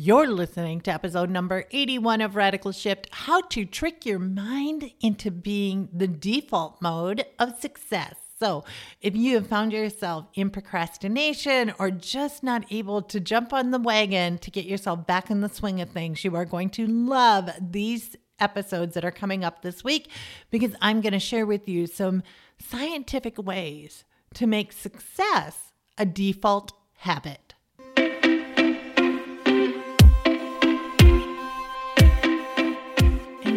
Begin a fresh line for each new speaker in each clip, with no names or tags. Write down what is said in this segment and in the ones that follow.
You're listening to episode number 81 of Radical Shift How to Trick Your Mind into Being the Default Mode of Success. So, if you have found yourself in procrastination or just not able to jump on the wagon to get yourself back in the swing of things, you are going to love these episodes that are coming up this week because I'm going to share with you some scientific ways to make success a default habit.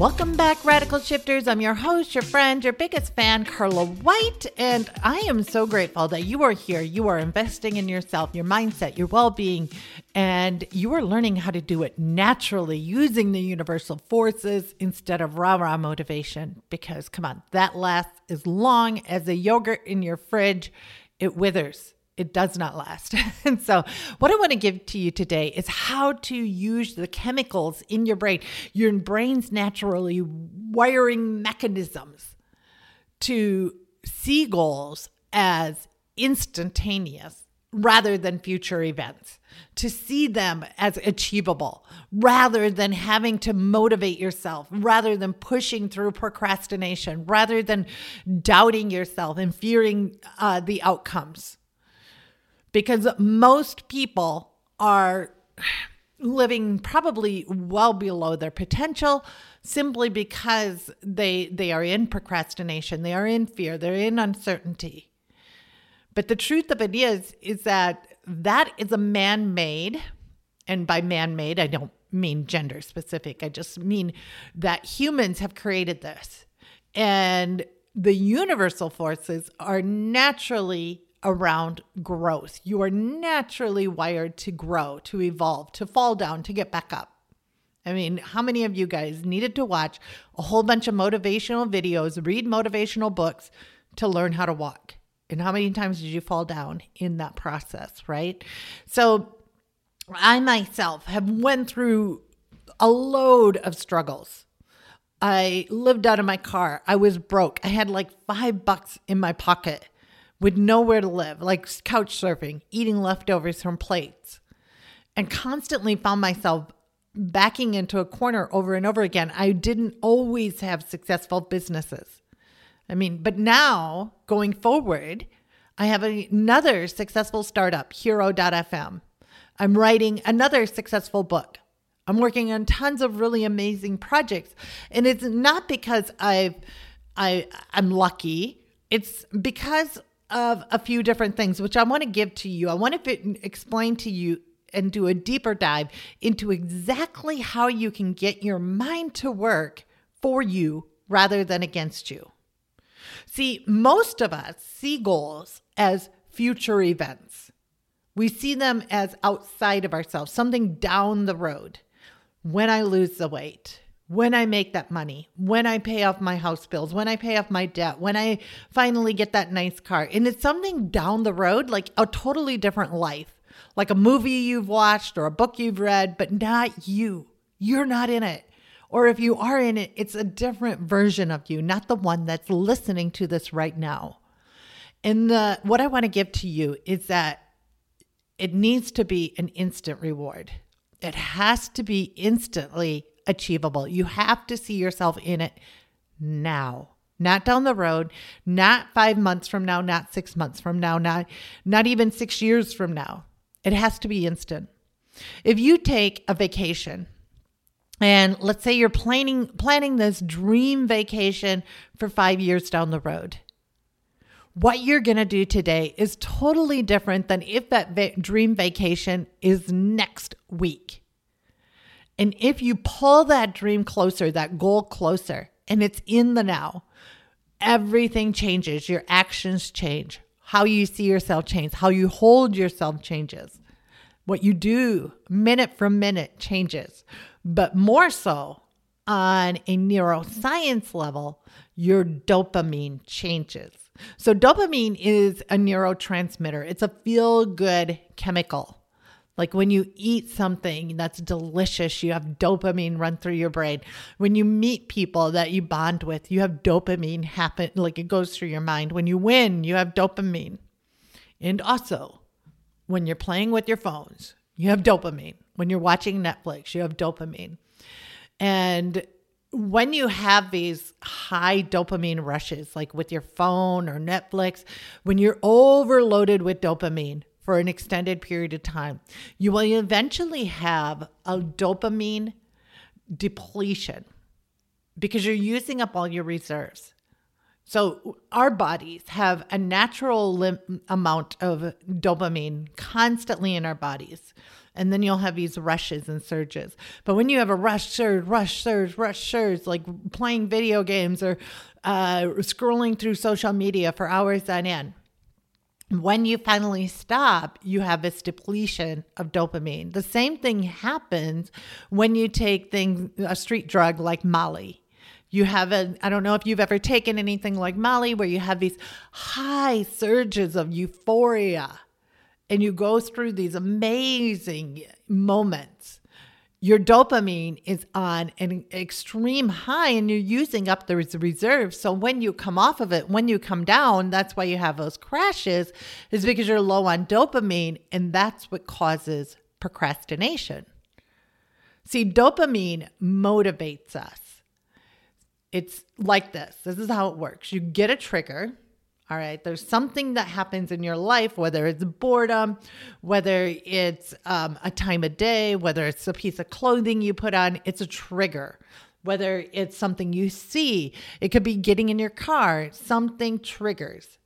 Welcome back, Radical Shifters. I'm your host, your friend, your biggest fan, Carla White, and I am so grateful that you are here. You are investing in yourself, your mindset, your well being, and you are learning how to do it naturally using the universal forces instead of rah rah motivation. Because, come on, that lasts as long as a yogurt in your fridge, it withers it does not last. and so, what I want to give to you today is how to use the chemicals in your brain, your brain's naturally wiring mechanisms to see goals as instantaneous rather than future events, to see them as achievable rather than having to motivate yourself, rather than pushing through procrastination, rather than doubting yourself and fearing uh, the outcomes because most people are living probably well below their potential simply because they they are in procrastination they are in fear they're in uncertainty. But the truth of it is is that that is a man-made and by man-made i don't mean gender specific i just mean that humans have created this. And the universal forces are naturally around growth. You are naturally wired to grow, to evolve, to fall down, to get back up. I mean, how many of you guys needed to watch a whole bunch of motivational videos, read motivational books to learn how to walk? And how many times did you fall down in that process, right? So I myself have went through a load of struggles. I lived out of my car. I was broke. I had like 5 bucks in my pocket with nowhere to live, like couch surfing, eating leftovers from plates, and constantly found myself backing into a corner over and over again. I didn't always have successful businesses. I mean, but now going forward, I have another successful startup, Hero.fm. I'm writing another successful book. I'm working on tons of really amazing projects. And it's not because I've I I'm lucky. It's because of a few different things, which I want to give to you. I want to explain to you and do a deeper dive into exactly how you can get your mind to work for you rather than against you. See, most of us see goals as future events. We see them as outside of ourselves, something down the road. When I lose the weight, when I make that money, when I pay off my house bills, when I pay off my debt, when I finally get that nice car. And it's something down the road, like a totally different life, like a movie you've watched or a book you've read, but not you. You're not in it. Or if you are in it, it's a different version of you, not the one that's listening to this right now. And the, what I want to give to you is that it needs to be an instant reward. It has to be instantly achievable. You have to see yourself in it now. Not down the road, not 5 months from now, not 6 months from now, not not even 6 years from now. It has to be instant. If you take a vacation and let's say you're planning planning this dream vacation for 5 years down the road. What you're going to do today is totally different than if that va- dream vacation is next week. And if you pull that dream closer, that goal closer, and it's in the now, everything changes. Your actions change. How you see yourself changes. How you hold yourself changes. What you do minute from minute changes. But more so on a neuroscience level, your dopamine changes. So, dopamine is a neurotransmitter, it's a feel good chemical. Like when you eat something that's delicious, you have dopamine run through your brain. When you meet people that you bond with, you have dopamine happen, like it goes through your mind. When you win, you have dopamine. And also, when you're playing with your phones, you have dopamine. When you're watching Netflix, you have dopamine. And when you have these high dopamine rushes, like with your phone or Netflix, when you're overloaded with dopamine for an extended period of time, you will eventually have a dopamine depletion because you're using up all your reserves. So, our bodies have a natural lim- amount of dopamine constantly in our bodies and then you'll have these rushes and surges. But when you have a rush, surge, rush, surge, rush, surge, like playing video games or uh, scrolling through social media for hours on end, when you finally stop, you have this depletion of dopamine. The same thing happens when you take things, a street drug like Molly. You have a, I don't know if you've ever taken anything like Molly, where you have these high surges of euphoria and you go through these amazing moments, your dopamine is on an extreme high and you're using up the reserves. So when you come off of it, when you come down, that's why you have those crashes, is because you're low on dopamine, and that's what causes procrastination. See, dopamine motivates us. It's like this this is how it works you get a trigger all right. There's something that happens in your life, whether it's boredom, whether it's um, a time of day, whether it's a piece of clothing you put on, it's a trigger. Whether it's something you see, it could be getting in your car, something triggers.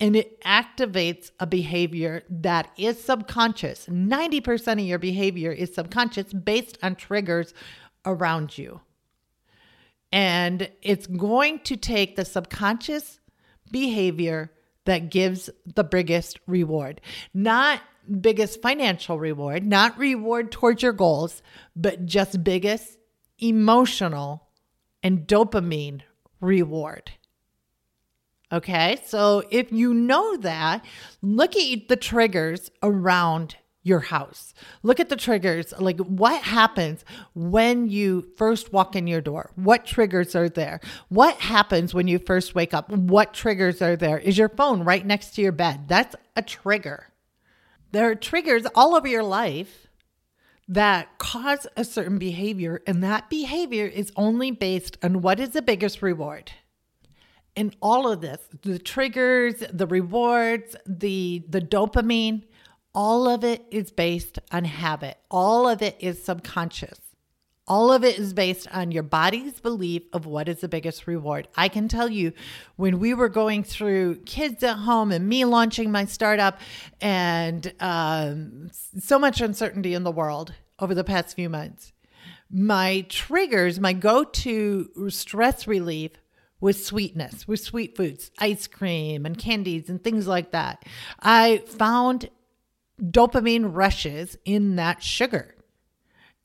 And it activates a behavior that is subconscious. 90% of your behavior is subconscious based on triggers around you. And it's going to take the subconscious behavior that gives the biggest reward. Not biggest financial reward, not reward towards your goals, but just biggest emotional and dopamine reward. Okay, so if you know that, look at the triggers around your house. Look at the triggers. Like what happens when you first walk in your door? What triggers are there? What happens when you first wake up? What triggers are there? Is your phone right next to your bed? That's a trigger. There are triggers all over your life that cause a certain behavior, and that behavior is only based on what is the biggest reward. In all of this, the triggers, the rewards, the the dopamine, all of it is based on habit. All of it is subconscious. All of it is based on your body's belief of what is the biggest reward. I can tell you when we were going through kids at home and me launching my startup and um, so much uncertainty in the world over the past few months, my triggers, my go to stress relief was sweetness, with sweet foods, ice cream and candies and things like that. I found dopamine rushes in that sugar.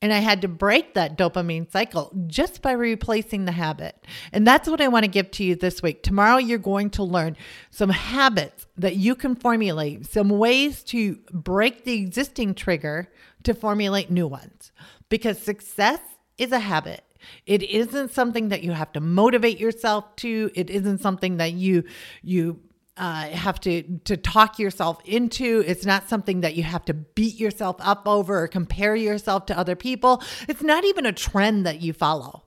And I had to break that dopamine cycle just by replacing the habit. And that's what I want to give to you this week. Tomorrow, you're going to learn some habits that you can formulate, some ways to break the existing trigger to formulate new ones. Because success is a habit. It isn't something that you have to motivate yourself to. It isn't something that you you uh, have to to talk yourself into. It's not something that you have to beat yourself up over or compare yourself to other people. It's not even a trend that you follow.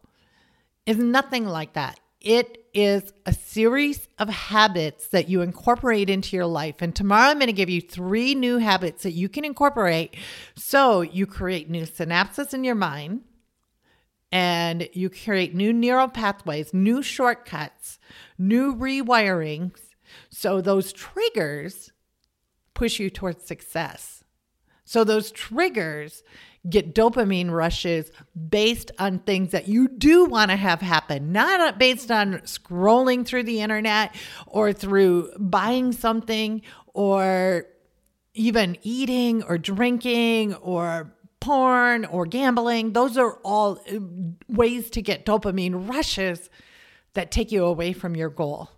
It's nothing like that. It is a series of habits that you incorporate into your life. And tomorrow I'm going to give you three new habits that you can incorporate so you create new synapses in your mind and you create new neural pathways, new shortcuts, new rewirings so those triggers push you towards success. So those triggers get dopamine rushes based on things that you do want to have happen, not based on scrolling through the internet or through buying something or even eating or drinking or porn or gambling. Those are all uh, ways to get dopamine rushes that take you away from your goal.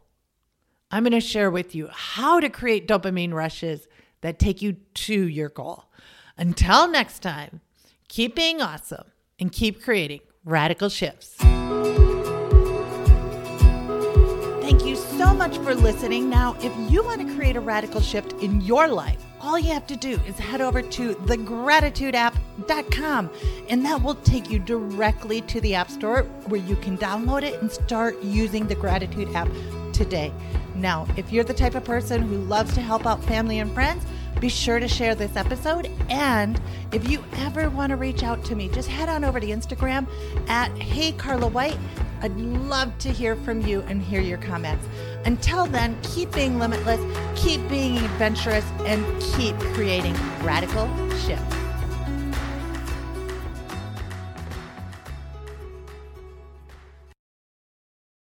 I'm going to share with you how to create dopamine rushes that take you to your goal. Until next time, keep being awesome and keep creating radical shifts. Thank you so much for listening. Now, if you want to create a radical shift in your life, all you have to do is head over to thegratitudeapp.com and that will take you directly to the App Store where you can download it and start using the Gratitude app today. Now, if you're the type of person who loves to help out family and friends, be sure to share this episode. And if you ever want to reach out to me, just head on over to Instagram at Hey Carla White. I'd love to hear from you and hear your comments. Until then, keep being limitless, keep being adventurous, and keep creating radical shifts.